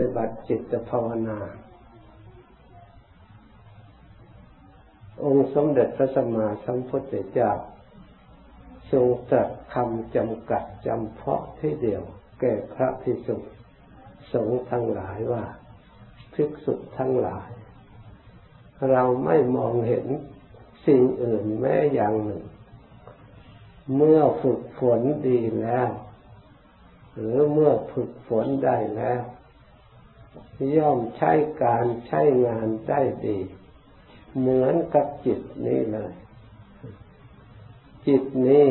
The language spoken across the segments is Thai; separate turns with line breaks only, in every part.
ฏิบัติจิตภาวนา องค์สมเด็จพระสัมมาสัมพุทธเจ้า ทรงตรัสคำจำกัดจำเพาะที่เดียว แก่พระภิกษุสงฆ์ทั้งหลายว่าภิกษุทั้งหลาย เราไม่มองเห็นสิ่งอื่นแม้อย่างหนึ่ง เมื่อฝึกฝนดีแล้ว หรือเมื่อฝึกฝนได้แล้ว ย่อมใช้การใช้งานได้ดี เหมือนกับจิตนี้เลย จิตนี้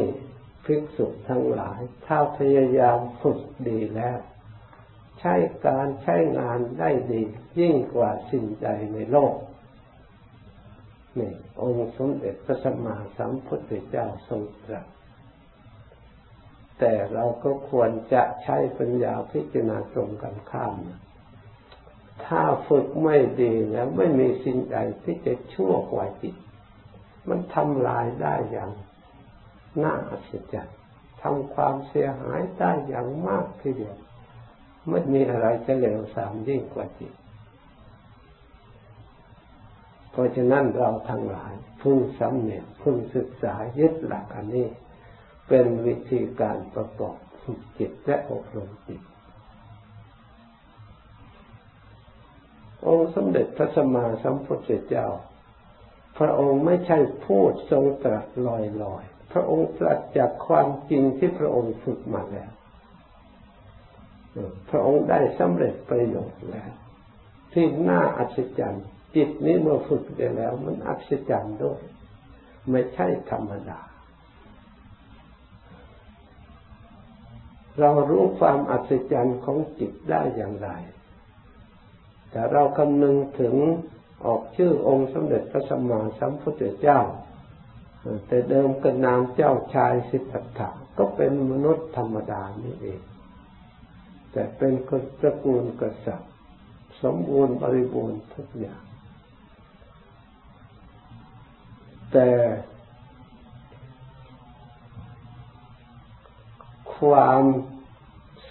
ภิกษุทั้งหลาย ถ้าพยายามฝึกดีแล้ว ใช้การใช้งานได้ดี ยิ่งกว่าสิ่งใดในโลกนี่องค์สมเด็จพระสัมมาสัมพุทธเจ้าทรงตรัสแต่เราก็ควรจะใช้ปัญญาพิจารณาตรงกันข้าม ถ้าฝึกไม่ดีแล้วไม่มีสิ่งใดที่จะชั่วกว่าจิต มันทำลายได้อย่างน่าอัศจรรย์ทำความเสียหายได้อย่างมากทีเดียว ไม่มีอะไรจะเลวสามยิ่งกว่าจิต เพราะฉะนั้นเราทั้งหลายพึ่งสำเนียกพึ่งศึกษายึดหลักอันนี้ เป็นวิธีการประกอบจิตและอบรมจิต องค์สมเด็จพระสัมมาสัมพุทธเจ้า พระองค์ไม่ใช่พูดทรงตรัสลอยลอยพระองค์ตรัสจากความจริงที่พระองค์ฝึกมาแล้ว พระองค์ได้สำเร็จประโยชน์แล้ว ที่น่าอัศจรรย์ จิตนี้เมื่อฝึกได้แล้ว มันอัศจรรย์ด้วย ไม่ใช่ธรรมดา เรารู้ความอัศจรรย์ของจิตได้อย่างไร แต่เราคำนึงถึงออกชื่อองค์สมเด็จพระสัมมาสัมพุทธเจ้า แต่เดิมกันนามเจ้าชายสิทธัตถะก็เป็นมนุษย์ธรรมดานี่เอง แต่เป็นคนตระกูลกษัตริย์ สมบูรณ์บริบูรณ์ทุกอย่าง แต่ความ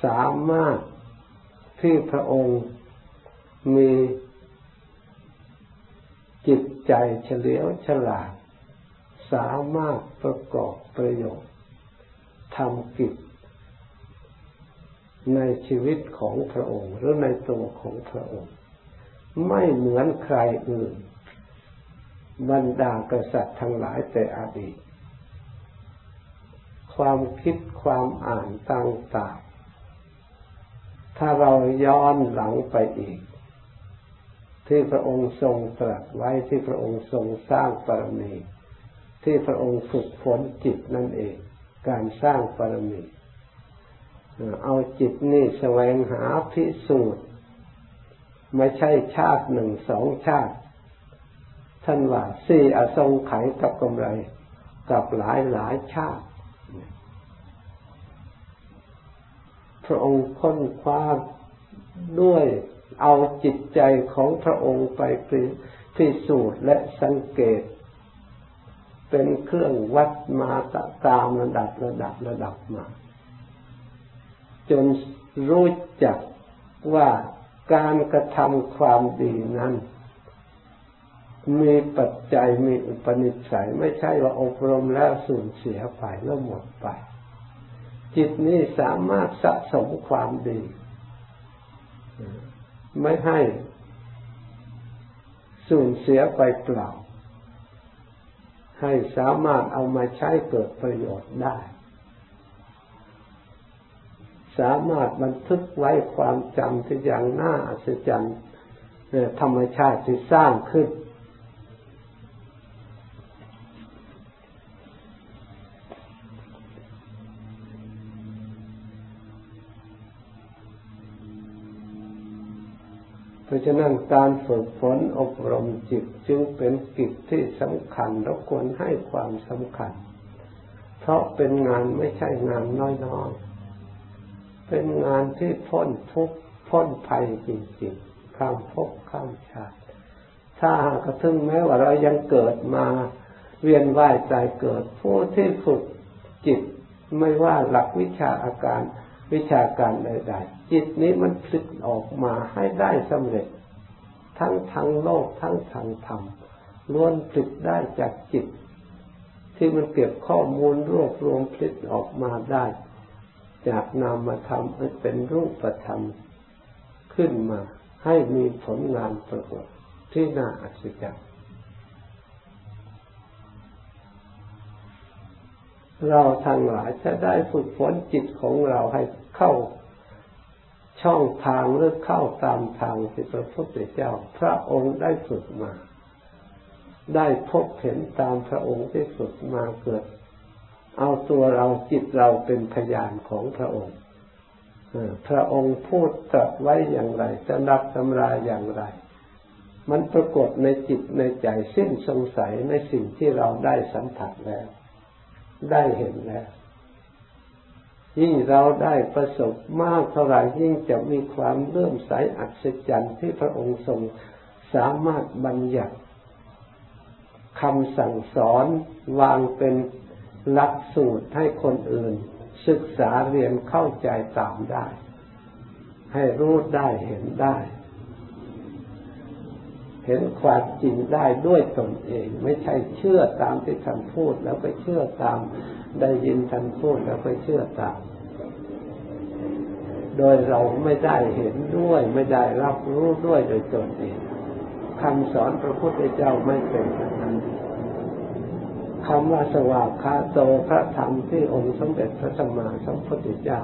สามารถที่พระองค์ มีจิตใจเฉลียวฉลาด สามารถประกอบประโยชน์ทำกิจในชีวิตของพระองค์ หรือในตัวของพระองค์ ไม่เหมือนใครอื่น บรรดากษัตริย์ทั้งหลายแต่อดีต ความคิดความอ่านต่างๆถ้าเราย้อนหลังไปอีก ที่พระองค์ทรงตรัสไว้ที่พระองค์ทรงสร้างปรมีที่พระองค์ฝึกฝนจิตนั่นเอง การสร้างปรมีเอาจิตนี่แสวงหาพิสูจน์ไม่ใช่ชาติหนึ่งสองชาติ ท่านว่าสี่อสงไขยกับกำไรกับหลายหลายชาติ พระองค์ค้นคว้าด้วย เอาจิตใจของพระองค์ไปพิสูจน์และสังเกต เป็นเครื่องวัดมาตามระดับระดับระดับมา จนรู้จักว่าการกระทำความดีนั้น มีปัจจัยมีอุปนิสัยไม่ใช่ว่าอบรมแล้วสูญเสียไปแล้วหมดไป จิตนี้สามารถสะสมความดี ไม่ให้สูญเสียไปเปล่า ให้สามารถเอามาใช้เกิดประโยชน์ได้ สามารถบันทึกไว้ความจำที่อย่างน่าอัศจรรย์ธรรมชาติที่สร้างขึ้น เพราะฉะนั้นการฝึกฝนอบรมจิตจึงเป็นกิจที่สำคัญเราควรให้ความสำคัญ เพราะเป็นงานไม่ใช่งานน้อยๆ เป็นงานที่พ้นทุกข์พ้นภัยจริงๆ ข้ามภพข้ามชาติ ถ้าหากถึงแม้ว่าเรายังเกิดมาเวียนว่ายใจเกิด ผู้ที่ฝึกจิตไม่ว่าหลักวิชาอาการ วิชาการใดๆจิตนี้มันพลิกออกมาให้ได้สำเร็จ ทั้งทางโลกทั้งทางธรรมล้วนพลิกได้จากจิต ที่มันเก็บข้อมูลรวบรวมพลิกออกมาได้ จากนามธรรมเป็นรูปธรรมขึ้นมาให้มีผลงานปรากฏที่น่าอัศจรรย์ เราทั้งหลายจะได้ฝึกฝนจิตของเราให้เข้าช่องทางหรือเข้าตามทางที่พระพุทธเจ้า พระองค์ได้ฝึกมา ได้พบเห็นตามพระองค์ที่ฝึกมาเกิด เอาตัวเราจิตเราเป็นพยานของพระองค์พระองค์พูดตรัสไว้อย่างไรจะนับตำราอย่างไร มันปรากฏในจิตในใจสิ้นสงสัยในสิ่งที่เราได้สัมผัสแล้ว ได้เห็นแล้ว ยิ่งเราได้ประสบมากเท่าไหร่ยิ่งจะมีความเลื่อมใสอัศจรรย์ที่พระองค์ทรงสามารถบัญญัติคำสั่งสอนวางเป็นหลักสูตรให้คนอื่น ศึกษาเรียนเข้าใจตามได้ ให้รู้ได้เห็นได้ เห็นความจริงได้ด้วยตนเอง ไม่ใช่เชื่อตามที่ท่านพูด แล้วไปเชื่อตามได้ยินท่านพูดแล้วไปเชื่อตาม โดยเราไม่ได้เห็นด้วย ไม่ได้รับรู้ด้วยโดยตนเองคำสอนพระพุทธเจ้าไม่เป็นแบบนั้นคำว่าสวากขาโตพระธรรมที่องค์สมเด็จพระสัมมาสัมพุทธเจ้า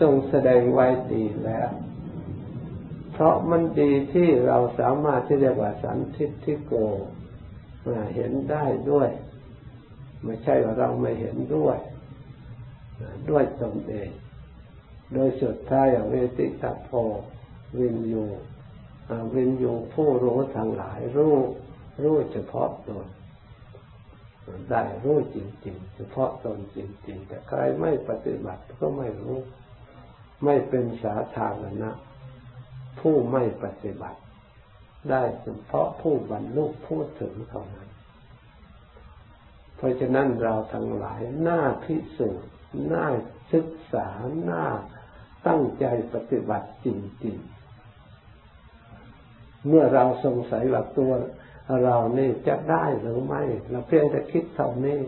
ทรงแสดงไว้ดีแล้ว เพราะมันดีที่เราสามารถที่เรียกว่าสันทิฏฐิโกเห็นได้ด้วย ไม่ใช่ว่าเราไม่เห็นด้วย ด้วยตนเอง โดยสุดท้ายเวติตาโพวินยูวินยูผู้รู้ทางหลาย รู้รู้เฉพาะตนได้รู้จริง ๆ เฉพาะตนจริง ๆ แต่ใครไม่ปฏิบัติก็ไม่รู้ ไม่เป็นสาธารณะ ผู้ไม่ปฏิบัติ ได้เฉพาะผู้บรรลุผู้ถึงเท่านั้น เพราะฉะนั้นเราทั้งหลายหน้าพิสูจน์หน้าศึกษาหน้าตั้งใจปฏิบัติจริงๆ เมื่อเราสงสัยว่าตัวเรานี่จะได้หรือไม่เราเพียงแต่คิดเท่านี้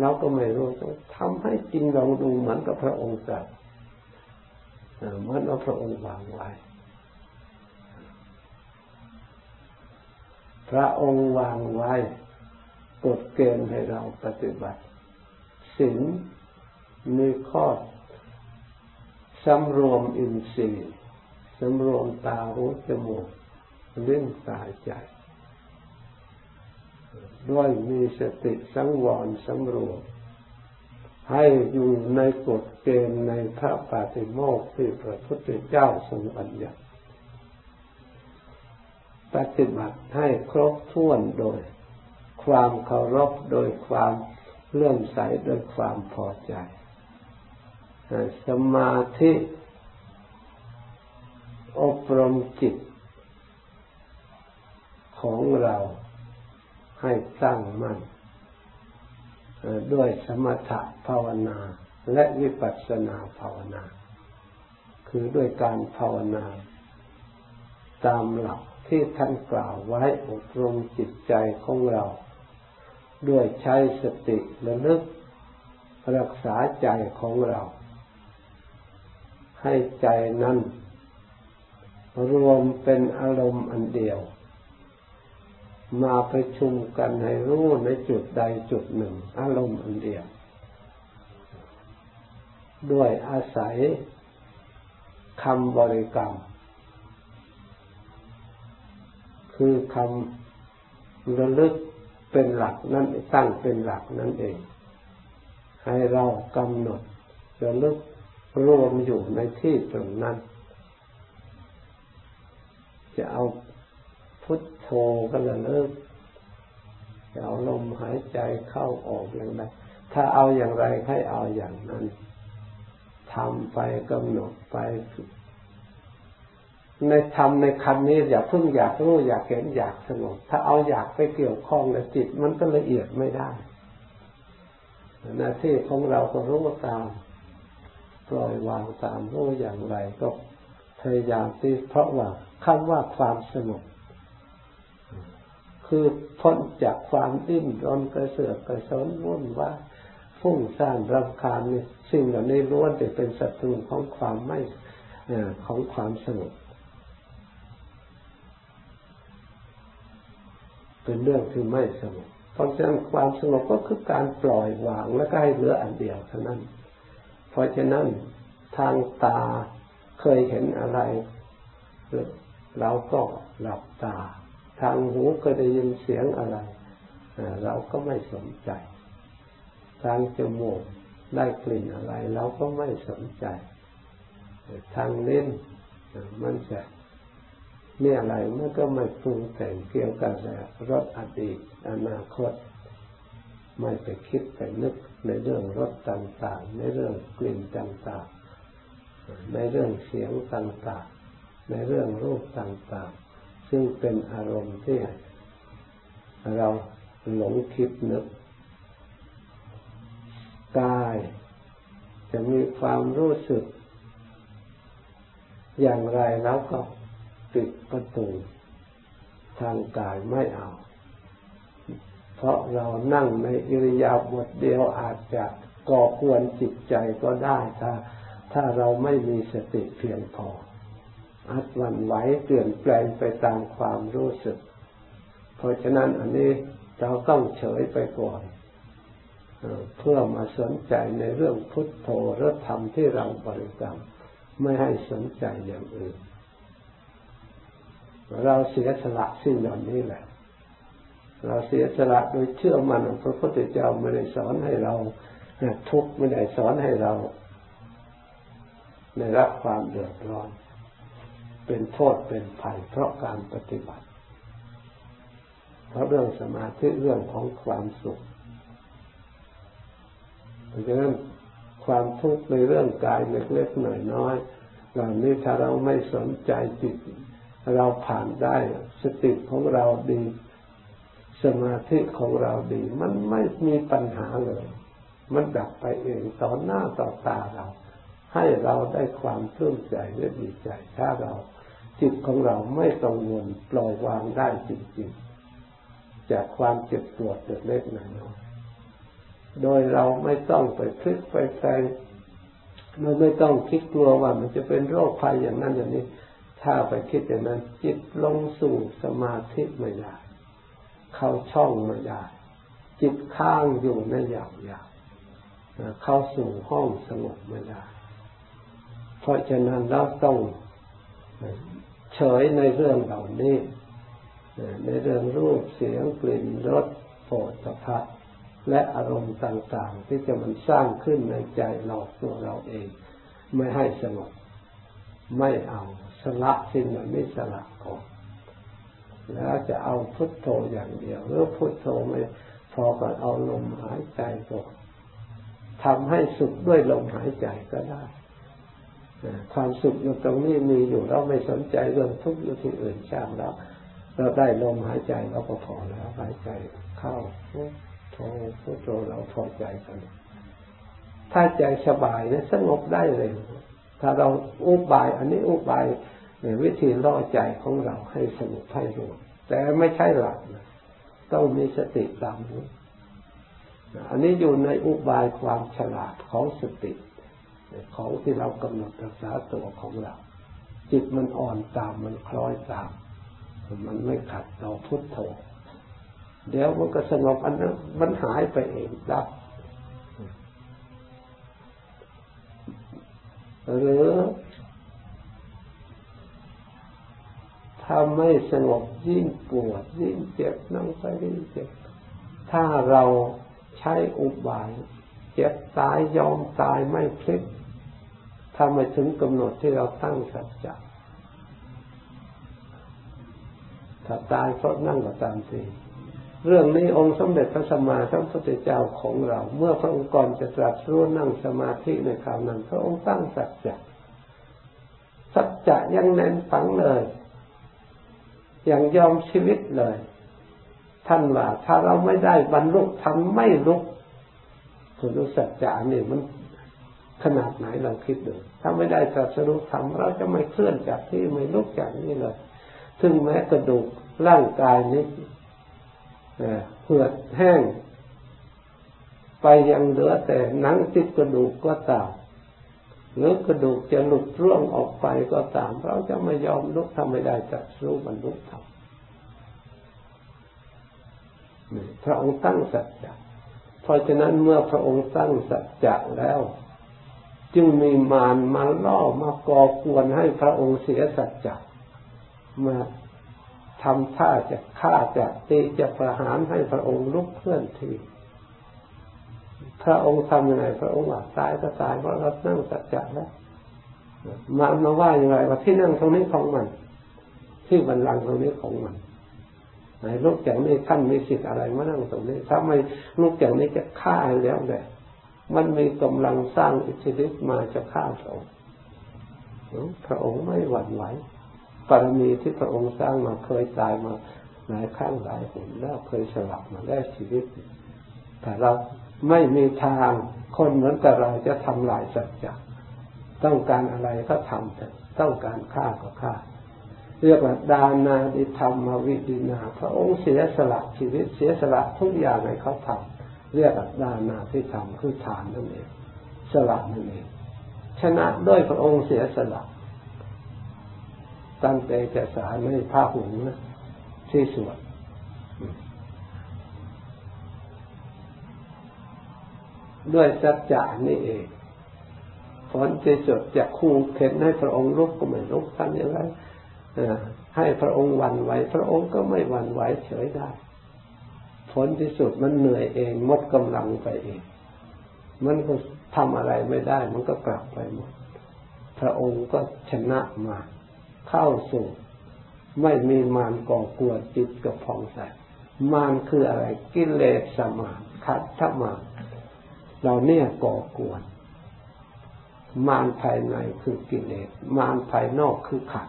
เราก็ไม่รู้ต้องทำให้จริงลองดูเหมือนกับพระองค์ตรัสเหมือนว่าพระองค์วางไว้ พระองค์วางไว้กฎเกณฑ์ให้เราปฏิบัติศีลมีข้อสำรวมอินทรีย์สำรวมตาหูจมูกลิ้นกายใจด้วยมีสติสังวรสำรวม ให้อยู่ในกฎเกณฑ์ในพระปฏิโมกข์ที่พระพุทธเจ้าทรงบัญญัติ ปฏิบัติให้ครบถ้วนโดย ความเคารพโดยความเลื่อมใสโดยความพอใจ สมาธิอบรมจิตของเราให้ตั้งมั่นด้วยสมถะภาวนาและวิปัสสนาภาวนา คือด้วยการภาวนา ตามหลัก ที่ท่านกล่าวไว้อบรมจิตใจของเรา ด้วยใช้สติระลึก รักษาใจของเรา ให้ใจนั้น รวมเป็นอารมณ์อันเดียว มาประชุมกันให้รู้ในจุดใดจุดหนึ่ง อารมณ์อันเดียว ด้วยอาศัยคำบริกรรม คือคำระลึกเป็นหลักนั่นตั้งเป็นหลักนั่นเอง ให้เรากำหนดระลึกรวมอยู่ในที่ตรงนั้น จะเอาพุทโธก็ระลึกจะเอาลมหายใจเข้าออกอย่างไรถ้าเอาอย่างไรให้เอาอย่างนั้นทำไปกำหนดไป ในธรรมในคำนี้อย่าเพิ่งอยากรู้อยากเห็นอยากสงบถ้าเอาอยากไปเกี่ยวข้องในจิตมันก็ละเอียดไม่ได้หน้าที่ของเราก็รู้ตามปล่อยวางตามรู้อย่างไรก็พยายามที่เพราะว่าคำว่าความสงบคือพ้นจากความดิ้นรนกระเสือกกระสนวุ่นวายฟุ้งซ่านรำคาญนี่สิ่งเหล่านี้ล้วนแต่เป็นศัตรูของความไม่ของความสงบ เป็นเรื่องที่ไม่สงบเพราะฉะนั้นความสงบก็คือการปล่อยวางและก็ให้เหลืออันเดียวเท่านั้น เพราะฉะนั้นทางตาเคยเห็นอะไรเราก็หลับตา ทางหูก็ได้ยินเสียงอะไรเราก็ไม่สนใจ ทางจมูกได้กลิ่นอะไร เราก็ไม่สนใจ ทางเล่นมันจะ นี่อะไรมันก็ไม่ปรุงแต่งเกี่ยวกับรสอดีตอนาคต ไม่ไปคิดไปนึกในเรื่องรสต่างๆ ในเรื่องกลิ่นต่างๆ ในเรื่องเสียงต่างๆ ในเรื่องรูปต่างๆ ซึ่งเป็นอารมณ์ที่เราหลงคิดนึกกายจะมีความรู้สึก อย่างไรแล้วก็ ปิดประตูทางกายไม่เอา เพราะเรานั่งในอิริยาบถเดียวอาจจะก่อควรจิตใจก็ได้ถ้า ถ้าเราไม่มีสติเพียงพออาจวันไหวเปลี่ยนแปลงไปตามความรู้สึก เพราะฉะนั้นอันนี้เราต้องเฉยไปก่อนเพื่อมาสนใจในเรื่องพุทโธรือธรรมที่เราบริกรรม ไม่ให้สนใจอย่างอื่น เราเสียสละสิ่งเหล่านี้แหละ เราเสียสละโดยเชื่อมันพระพุทธเจ้าไม่ได้สอนให้เราทุกข์ไม่ได้สอนให้เราในรับความเดือดร้อน เป็นโทษเป็นภัยเพราะการปฏิบัติ เพราะเรื่องสมาธิเรื่องของความสุขเพราะฉะนั้นความทุกข์ในเรื่องกายเล็กๆหน่อยน้อยเหล่านี้ถ้าเราไม่สนใจจิต เราผ่านได้สติของเราดี สมาธิของเราดี มันไม่มีปัญหาเลย มันดับไปเองต่อหน้าต่อตาเรา ให้เราได้ความปลื้มใจและดีใจถ้าเราจิตของเราไม่ต้องวนปล่อยวางได้จริงๆ จากความเจ็บปวดเล็กๆน้อยๆโดยเราไม่ต้องไปพลิกไปแปลงมันไม่ต้องคิดกลัวว่ามันจะเป็นโรคภัยอย่างนั้นอย่างนี้ ถ้าไปคิดอย่างนั้น จิตลงสู่สมาธิไม่ได้ เข้าช่องไม่ได้ จิตค้างอยู่ในอย่างยาเข้าสู่ห้องสงบไม่ได้ เพราะฉะนั้นเราต้องเฉยในเรื่องเหล่านี้ ในเรื่องรูปเสียงกลิ่นรสโผฏฐะและอารมณ์ต่าง ๆ ที่จะมันสร้างขึ้นในใจเราตัวเราเอง ไม่ให้สงบ ไม่เอาสละสิ่งเหล่านี้สละออกแล้วจะเอาพุทโธอย่างเดียวหรือพุทโธไม่พอก็เอาลมหายใจก่อนทำให้สุขด้วยลมหายใจก็ได้ความสุขอยู่ตรงนี้มีอยู่เราไม่สนใจเรื่องทุกข์อยู่ที่อื่นช่างแล้วเราได้ลมหายใจเราก็พอแล้วหายใจเข้าพุทโธพุทโธเราพอใจกันถ้าใจสบายเนี่ยสงบได้เลย ถ้าเราอุบาย อันนี้อุบายวิธีล่อใจของเราให้สงบให้รวมแต่ไม่ใช่หลักนะต้องมีสติตามรู้อันนี้อยู่ในอุบายความฉลาดของสติของที่เรากำหนดรักษาตัวของเรา จิตมันอ่อนตามมันคล้อยตาม มันไม่ขัดต่อพุทโธเดี๋ยวมันก็สงบอันนั้นมันหายไปเองดับ หรือถ้าไม่สงบยิ่งปวดยิ่งเจ็บนั่งไปยิ่งเจ็บ ถ้าเราใช้อุบาย เจ็บตายยอมตายไม่พลิกถ้าไม่ถึงกำหนดที่เราตั้งสัจจะถ้าตายเพราะนั่งก็ตามที เรื่องนี้องค์สมเด็จพระสัมมาสัมพุทธเจ้าของเรา เมื่อพระองค์ก่อนจะตรัสรู้นั่งสมาธิในคราวนั้น พระองค์ตั้งสัจจะสัจจะยังแน่นฝังเลยย่างยอมชีวิตเลย ท่านว่าถ้าเราไม่ได้บรรลุทำไม่ลุกคุณรู้สัจจะนี่มันขนาดไหนเราคิดดูถ้าไม่ได้ตรัสรู้ธรรมเราจะไม่เคลื่อนจากที่ไม่ลุกจากนี้เลยซึ่งแม้กระดูกร่างกายนี้ เหือดแห้ง ไปยังเหลือแต่หนังติดกระดูกก็ตามหรือกระดูกจะหลุดร่วงออกไปก็ตาม เราจะไม่ยอมลุกทำไม่ได้จัดรู้บรรลุธรรมพระองค์ตั้งสัจจะเพราะฉะนั้นเมื่อพระองค์ตั้งสัจจะแล้ว จึงมีมารมาล่อมาก่อกวนให้พระองค์เสียสัจจะมา ทำท่าจะฆ่าจะตีจะประหารให้พระองค์ลุกเคลื่อนทีพระองค์ทำยังไงพระองค์ว่าตายก็ตายเพราะเรานั่งสัจจะแล้วมันมาว่ายังไงว่าที่นั่งตรงนี้ของมัน ที่บันลังตรงนี้ของมันไหนลูกอย่างนี้ท่านมีสิทธิ์อะไรมานั่งตรงนี้ถ้าไม่ลูกอย่างนี้จะฆ่าแล้วแหละมันมีกำลังสร้างอิทธิฤทธิ์มาจะฆ่าพระองค์พระองค์ไม่หวั่นไหว ปรมีที่พระองค์สร้างมาเคยตายมาหลายครั้งหลายหนแล้วเคยสลับมาได้ชีวิต แต่เราไม่มีทางคนเหมือนกับเราจะทำลายสัจจะต้องการอะไรก็ทำแต่ต้องการฆ่าก็ฆ่า เรียกว่าดานาดิธรรมวิดินา พระองค์เสียสละชีวิตเสียสละทุกอย่างให้เขาทำเรียกว่าดานาที่ทำคือฐานนั่นเองสละนั่นเองชนะด้วยพระองค์เสียสละ ตั้งใจจะสารให้าหลงนะที่สวดด้วยสัจจะนี่เองผลที่สุดจะคู่เข็นให้พระองค์ลุกก็ไม่ลุกทำอย่างไรให้พระองค์วันไหว พระองค์ก็ไม่วันไหวเฉยได้ ผลที่สุดมันเหนื่อยเองหมดกำลังไปเอง มันก็ทำอะไรไม่ได้ มันก็กลับไปหมด พระองค์ก็ชนะมา เข้าสู่ ไม่มีมารก่อกวนจิตกับพองใสมารคืออะไรกิเลสสมาคัตถมาเราเนี่ยก่อกวน มารภายในคือกิเลสมารภายนอกคือขัด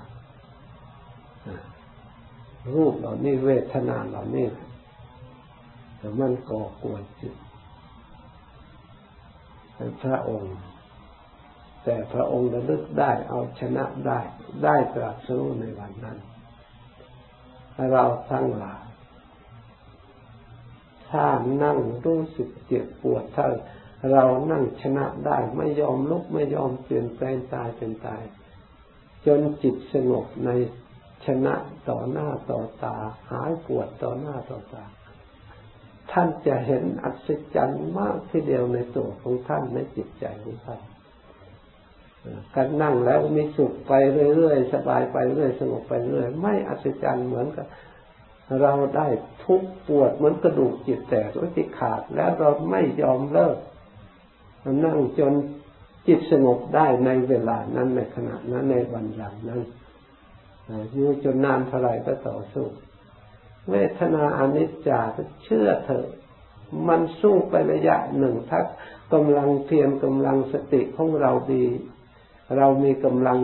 รูปเหล่านี้เวทนาเหล่านี้แต่มันก่อกวนจิตพระองค์ แต่พระองค์ระลึกได้เอาชนะได้ ได้ตรัสรู้ในวันนั้น เราทั้งหลายถ้านั่งรู้สึกเจ็บปวดถ้าเรานั่งชนะได้ไม่ยอมลุกไม่ยอมเปลี่ยนแปลงตายเป็นตาย จนจิตสงบในชนะต่อหน้าต่อตา หายปวดต่อหน้าต่อตา ท่านจะเห็นอัศจรรย์มากทีเดียวในตัวของท่านในจิตใจของท่าน การนั่งแล้วมีสุขไปเรื่อยๆสบายไปเรื่อยสงบไปเรื่อยไม่อัศจรรย์เหมือนกับเราได้ทุกปวดเหมือนกระดูกจิตแตกหรือจิตขาดแล้วเราไม่ยอมเลิกนั่งจนจิตสงบได้ในเวลานั้นในขณะนั้นในวันหลังนั้นอยู่จนนานเท่าไรก็ต่อสู้ เวทนาอนิจจาเชื่อเถอะมันสู้ไประยะหนึ่งทักกำลังเพียรกำลังสติของเราดี เรามีกำลัง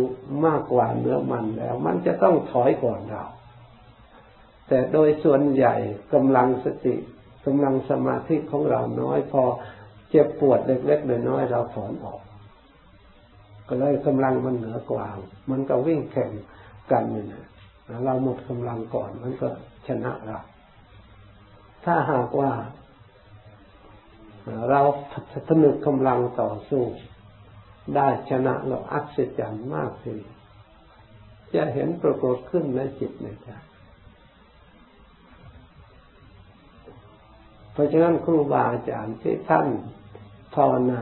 มากกว่าเนื้อมันแล้ว มันจะต้องถอยก่อนเรา แต่โดยส่วนใหญ่กำลังสติกำลังสมาธิของเราน้อยพอเจ็บปวดเล็กๆน้อยๆเราถอนออก ก็เลยกำลังมันเหนือกว่า มันก็วิ่งแข่งกันนี่นะเราหมดกำลังก่อนมันก็ชนะเราถ้าหากว่า เราผนึกกำลังต่อสู้ ได้ชนะเราอัศจรรย์มากทีจะเห็นปรากฏขึ้นในจิตในใจเพราะฉะนั้นครูบาอาจารย์ที่ท่านภาวนา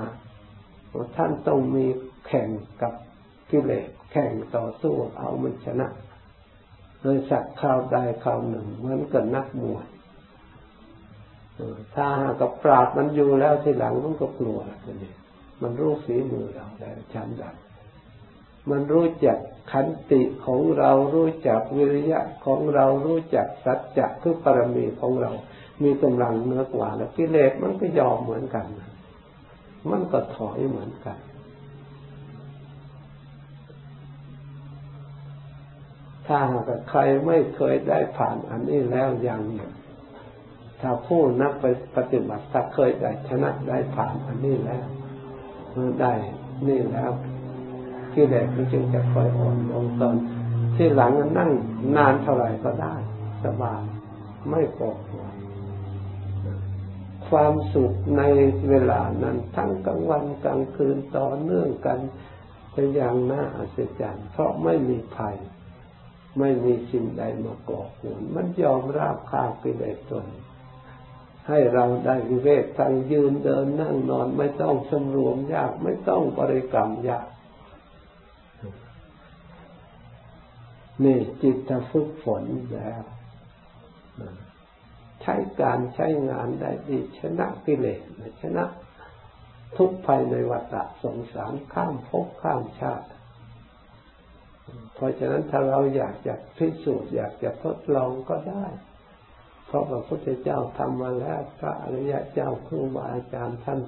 ท่านต้องมีแข่งกับกิเลสแข่งต่อสู้เอามันชนะโดยสักคราวใดคราวหนึ่งเหมือนกับนักมวยถ้าหากับปราดมันอยู่แล้วทีหลังมันก็กลัวทีนี้ มันรู้ฝีมือเราแล้วชันดับมันรู้จักขันติของเรารู้จักวิริยะของเรารู้จักสัจจะคือปรมีของเรา มีกำลังเนื้อกว่า แล้วกิเลสมันก็ยอมเหมือนกัน มันก็ถอยเหมือนกัน ถ้าหากใครไม่เคยได้ผ่านอันนี้แล้วยังนี่ยถ้าผู้นักไปปฏิบัติถ้าเคยได้ชนะได้ผ่านอันนี้แล้ว ได้นี่แล้วกิเลสมันจึงจะค่อยอ่อนลงตอนที่หลังนั่งนานเท่าไหร่ก็ได้ สบายไม่ปวดหัวความสุขในเวลานั้นทั้งกลางวันกลางคืนต่อเนื่องกันเป็นอย่างน่าอัศจรรย์เพราะไม่มีภัย ไม่มีสิ่งใดมาก่อขุนมันยอมราบคาบกิเลสตน ให้เราได้วิเวกทางยืนเดินนั่งนอนไม่ต้องสำรวมยาก ไม่ต้องบริกรรมยากนี่จิตฝึกฝนแล้วใช้การใช้งานได้ดีชนะกิเลสชนะ ทุกภัยในวัฏสงสารข้ามภพข้ามชาติ เพราะฉะนั้นถ้าเราอยากจะพิสูจน์อยากจะทดลองก็ได้ ราะพระพุทธเจ้าทำมาแล้วพระอริยะเจ้าครูบาอาจารย์ท่าน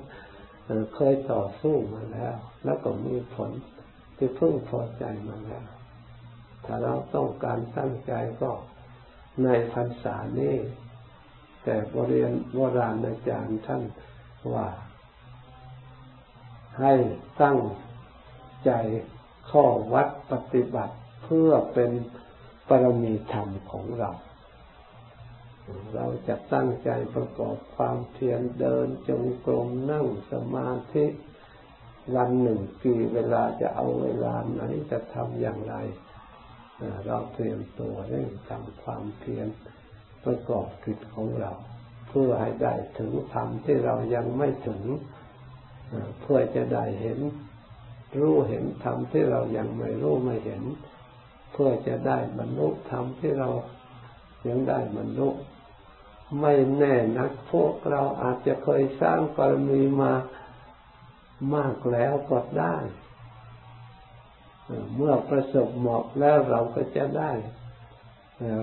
เคยต่อสู้มาแล้ว แล้วก็มีผลที่พึ่งพอใจมาแล้ว ถ้าเราต้องการตั้งใจก็ในพรรษานี้ แต่บริเวณโบราณอาจารย์ท่านว่า ให้ตั้งใจข้อวัดปฏิบัติเพื่อเป็นปรมีธรรมของเรา เราจะตั้งใจประกอบความเพียรเดินจงกรมนั่งสมาธิวันหนึ่งกี่เวลาจะเอาเวลาไหนจะทำอย่างไร เราเตรียมตัวเร่งทำความเพียรประกอบกิจของเรา เพื่อให้ได้ถึงธรรมที่เรายังไม่ถึง เพื่อจะได้เห็น รู้เห็นธรรมที่เรายังไม่รู้ไม่เห็น เพื่อจะได้บรรลุธรรมที่เรายังได้บรรลุ ไม่แน่นักพวกเราอาจจะเคยสร้างกรมีมามากแล้วก็ได้ เมื่อประสบเหมาะแล้วเราก็จะได้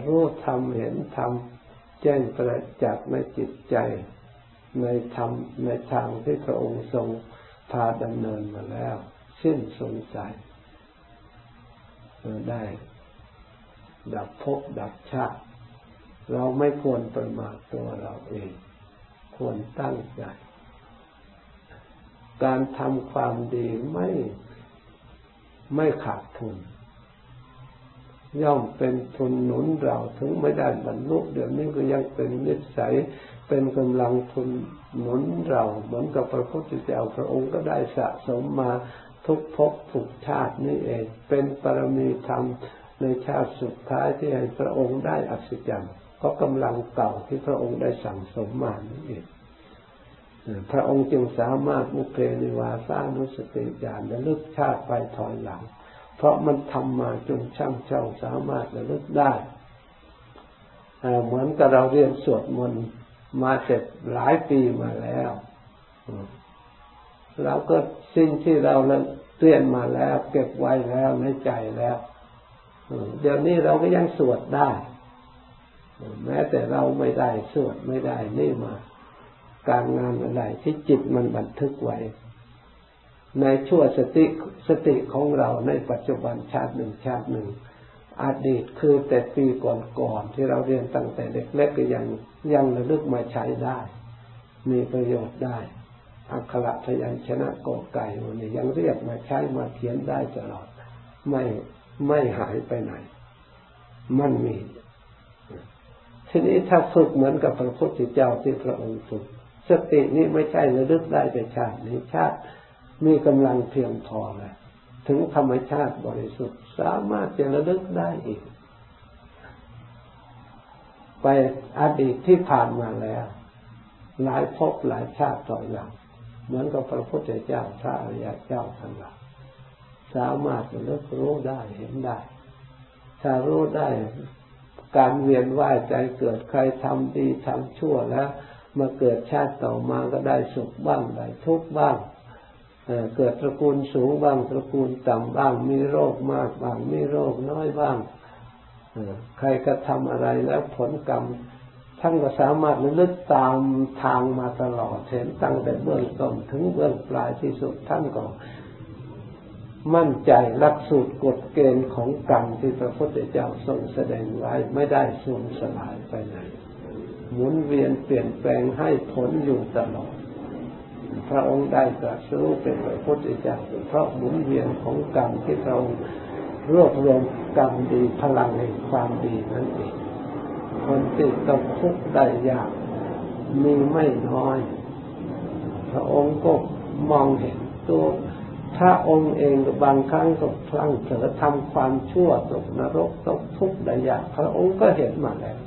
รู้ธรรมเห็นธรรมแจ้งประจักษ์ในจิตใจ ในธรรมในทางที่พระองค์ทรงพาดำเนินมาแล้ว สิ้นสงสัยได้ ดับภพดับชาติ เราไม่ควรประมาทตัวเราเอง ควรตั้งใจ การทำความดีไม่ไม่ขาดทุน ย่อมเป็นทุนหนุนเราถึงไม่ได้บรรลุเดี๋ยวนี้ก็ยังเป็นนิสัยเป็นกำลังทุนหนุนเรา เหมือนกับพระพุทธเจ้าพระองค์ก็ได้สะสมมาทุกภพทุกชาตินี่เอง เป็นปรมีธรรมในชาติสุดท้ายที่ให้พระองค์ได้อัศจรรย์ ก็กำลังเก่าที่พระองค์ได้สั่งสมมานี่เองพระองค์จึงสามารถมุเพนิวาสร้างนุสติญาณและลึกชาติไปถอยหลัง เพราะมันทำมาจนช่างเจ้าสามารถระลึกได้เหมือนกับเราเรียนสวดมนต์มาเสร็จหลายปีมาแล้วเราก็สิ่งที่เราเรียนมาแล้ว เก็บไว้แล้วในใจแล้วเดี๋ยวนี้เราก็ยังสวดได้ แม้แต่เราไม่ได้สวดไม่ได้นี่มา การงานอะไรที่จิตมันบันทึกไว้ ในชั่วสติสติของเราในปัจจุบันชาติหนึ่งชาติหนึ่งอดีตคือแต่ปีก่อนๆที่เราเรียนตั้งแต่เล็กๆก็ยังยังระลึกมาใช้ได้ มีประโยชน์ได้อักขระพยัญชนะกอไก่วันนี้ยังเรียกมาใช้มาเขียนได้ตลอด ไม่ไม่หายไปไหน มันมี ทีนี้ถ้าฝึกเหมือนกับพระพุทธเจ้าที่พระองค์ฝึกสตินี้ไม่ใช่ระลึกได้แต่ชาตินี้ชาติมีกำลังเพียงพอแล้วถึงธรรมชาติบริสุทธิ์สามารถจะระลึกได้อีก ไปอดีตที่ผ่านมาแล้ว หลายภพหลายชาติต่อหลังเหมือนกับพระพุทธเจ้าพระอริยเจ้าทั้งหลายสามารถระลึกรู้ได้เห็นได้ ถ้ารู้ได้ การเวียนว่ายใจเกิดใครทำดีทำชั่วแล้ว มาเกิดชาติต่อมาก็ได้สุขบ้างได้ทุกข์บ้างเกิดตระกูลสูงบ้างตระกูลต่ำบ้างมีโรคมากบ้างมีโรคน้อยบ้างใครกระทำอะไรแล้วผลกรรมท่านก็สามารถระลึกตามทางมาตลอดเห็นตั้งแต่เบื้องต้นถึงเบื้องปลายที่สุดท่านก็ มั่นใจลักสูตรกฎเกณฑ์ของกรรมที่พระพุทธเจ้าทรงแสดงไว้ไม่ได้สูญสลายไปไหน หมุนเวียนเปลี่ยนแปลงให้ผลอยู่ตลอด พระองค์ได้ตรัสรู้เป็นพระพุทธเจ้าเพราะหมุนเวียนของกรรมที่พระองค์รวบรวมกรรมดีพลังแห่งความดีนั่นเองคนที่ตกทุกข์ได้ยากมีไม่น้อย พระองค์ก็มองเห็นตัว พระองค์เองบางครั้งก็พลั้งเผลอทำความชั่วตกนรกตกทุกข์ได้ยากพระองค์ก็เห็นมาแล้ว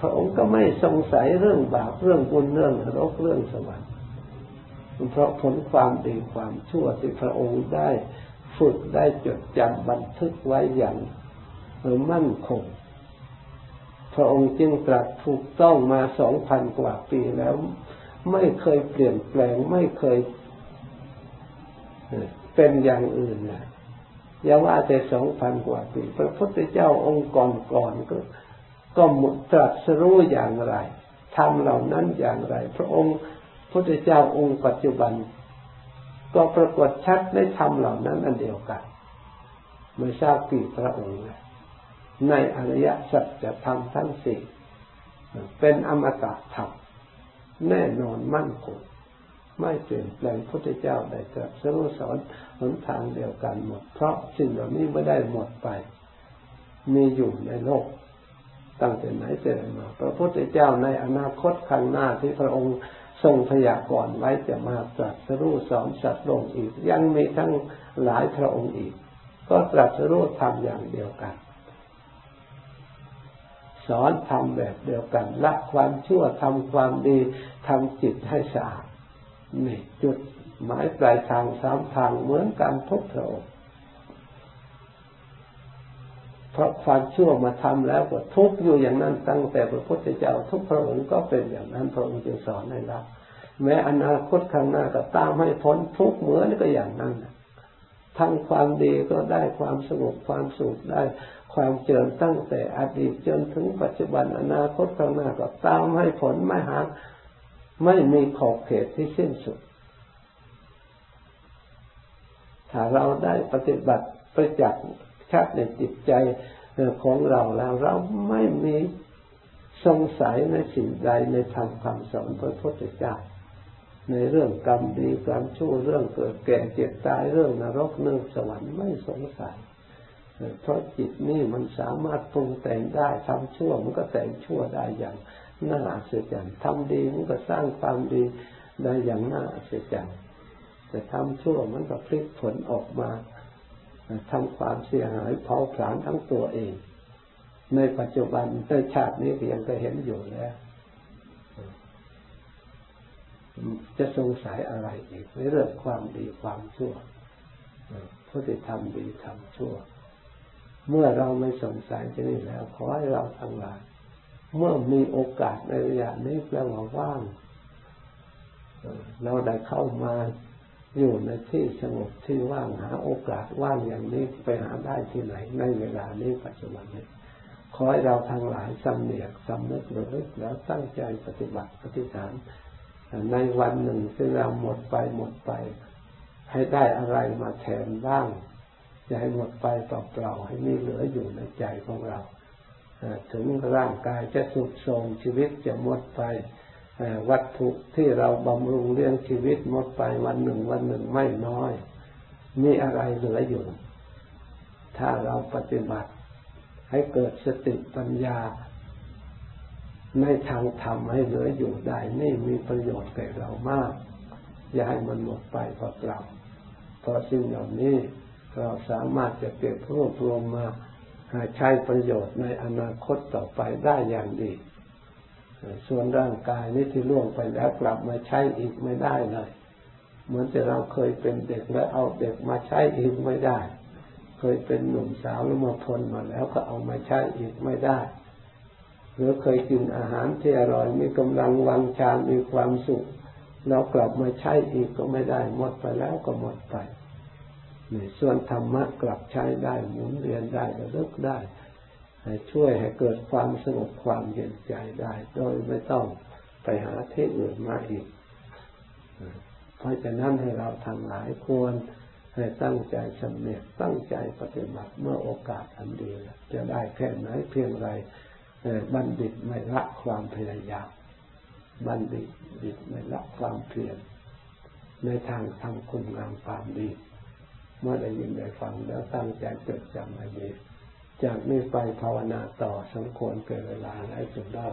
พระองค์ก็ไม่สงสัยเรื่องบาปเรื่องบุญเรื่องนรกเรื่องสวรรค์เพราะผลความดีความชั่วที่พระองค์ได้ฝึกได้จดจำบันทึกไว้อย่างมั่นคงพระองค์จึงตรัสถูกต้องมาสองพันกว่าปีแล้ว ไม่เคยเปลี่ยนแปลงไม่เคย เป็นอย่างอื่นนะอย่าว่าแต่สองพันกว่าปีพระพุทธเจ้าองค์ก่อนก่อนก็ ก็มุตรัสรู้อย่างไรทำเหล่านั้นอย่างไร พระองค์พุทธเจ้าองค์ปัจจุบัน ก็ปรากฏชัดได้ทำเหล่านั้นอันเดียวกันไม่ทราบกี่พระองค์ในอริยสัจจะทำทั้งสี่เป็นอมตะธรรมแน่นอนมั่นคง ไม่เปลี่ยนแปลงพุทธเจ้าได้ตรัสรู้สอนหนทางเดียวกันหมด เพราะสิ่งเหล่านี้ไม่ได้หมดไป มีอยู่ในโลก ตั้งแต่ไหนแต่ไรมา พระพุทธเจ้าในอนาคตข้างหน้าที่พระองค์ทรงพยากรณ์ไว้จะมาตรัสรู้สอนสัตว์โลกอีก ยังมีทั้งหลายพระองค์อีก ก็ตรัสรู้ทำอย่างเดียวกัน สอนทำแบบเดียวกันละความชั่วทำความดีทำจิตให้สะอาด นี่จุดหมายปลายทางสามทางเหมือนกันทุกพระองค์เพราะความชั่วมาทำแล้วก็ทุกอยู่อย่างนั้นตั้งแต่พระพุทธเจ้าทุกพระองค์ก็เป็นอย่างนั้นพระองค์จึงสอนให้ละแม้อนาคตข้างหน้าก็ตามให้พ้นทุกเหมือนก็อย่างนั้นทั้งความดีก็ได้ความสงบความสุขได้ความเจริญตั้งแต่อดีตจนถึงปัจจุบันอนาคตข้างหน้าก็ตามให้ผลไม่หา ไม่มีขอบเขตที่สิ้นสุด ถ้าเราได้ปฏิบัติประจักษ์ชัดในจิตใจของเราแล้วเราไม่มีสงสัยในสิ่งใดในธรรมคำสอนพระพุทธเจ้าในเรื่องกรรมดีกรรมชั่วเรื่องเกิดแก่เจ็บตายเรื่องนรกเรื่องสวรรค์ไม่สงสัยเพราะจิตนี่มันสามารถปรุงแต่งได้ทำชั่วมันก็แต่งชั่วได้อย่าง น่าอัศจรรย์ทำดีมันก็สร้างความดีได้อย่างน่าอัศจรรย์แต่ทำชั่วมันก็พลิกผลออกมาทำความเสียหายเผาผลาญทั้งตัวเอง ในปัจจุบันในชาตินี้เพียงก็เห็นอยู่แล้ว จะสงสัยอะไรอีกในเรื่องความดีความชั่วผู้ที่ทำดีทำชั่ว เมื่อเราไม่สงสัยจะนี่แล้ว ขอให้เราทั้งหลาย เมื่อมีโอกาสในระยะนี้แปลว่าว่าง เราได้เข้ามาอยู่ในที่สงบที่ว่างหาโอกาสว่างอย่างนี้ไปหาได้ที่ไหน ในเวลานี้ปัจจุบันนี้ขอให้เราทั้งหลายสำเนียกสำนึกระลึกแล้วตั้งใจปฏิบัติปฏิฐาน ในวันหนึ่งที่เราหมดไปหมดไป ให้ได้อะไรมาแทนบ้างอย่าให้หมดไปเปล่าๆให้มีเหลืออยู่ในใจของเรา ถึงร่างกายจะสุดโทรมชีวิตจะหมดไปวัตถุที่เราบำรุงเลี้ยงชีวิตหมดไปวันหนึ่งวันหนึ่งไม่น้อย มีอะไรเหลืออยู่ ถ้าเราปฏิบัติ ให้เกิดสติปัญญา ในทางธรรมให้เหลืออยู่ได้นี่มีประโยชน์แก่เรามาก อย่าให้มันหมดไปเปล่าเพราะสิ่งเหล่านี้เราสามารถจะเก็บรวบรวมมา ใช้ประโยชน์ในอนาคตต่อไปได้อย่างดี ส่วนร่างกายนี่ที่ล่วงไปแล้วกลับมาใช้อีกไม่ได้เลย เหมือนจะเราเคยเป็นเด็กแล้วเอาเด็กมาใช้อีกไม่ได้ เคยเป็นหนุ่มสาวแล้วมาทนมาแล้วก็เอามาใช้อีกไม่ได้หรือเคยกินอาหารที่อร่อยมีกำลังวังชามีความสุข เรากลับมาใช้อีกก็ไม่ได้หมดไปแล้วก็หมดไป นี่ส่วนธรรมะกลับใช้ได้หมุนเวียนได้ระลึกได้ ให้ช่วยให้เกิดความสงบความเย็นใจได้ โดยไม่ต้องไปหาที่อื่นมาอีก เพราะฉะนั้นให้เราทั้งหลายควรให้ตั้งใจสำเนียกตั้งใจปฏิบัติเมื่อโอกาสอันดีจะได้แค่ไหนเพียงไรบัณฑิตไม่ละความพยายามบัณฑิตดิตไม่ละความเพียรในทางทำคุณงามความดี เมื่อได้ยินได้ฟังแล้วตั้งใจจดจำให้ดีจากนี้ไปภาวนาต่อสมควรเกิดเวลาและจุดได้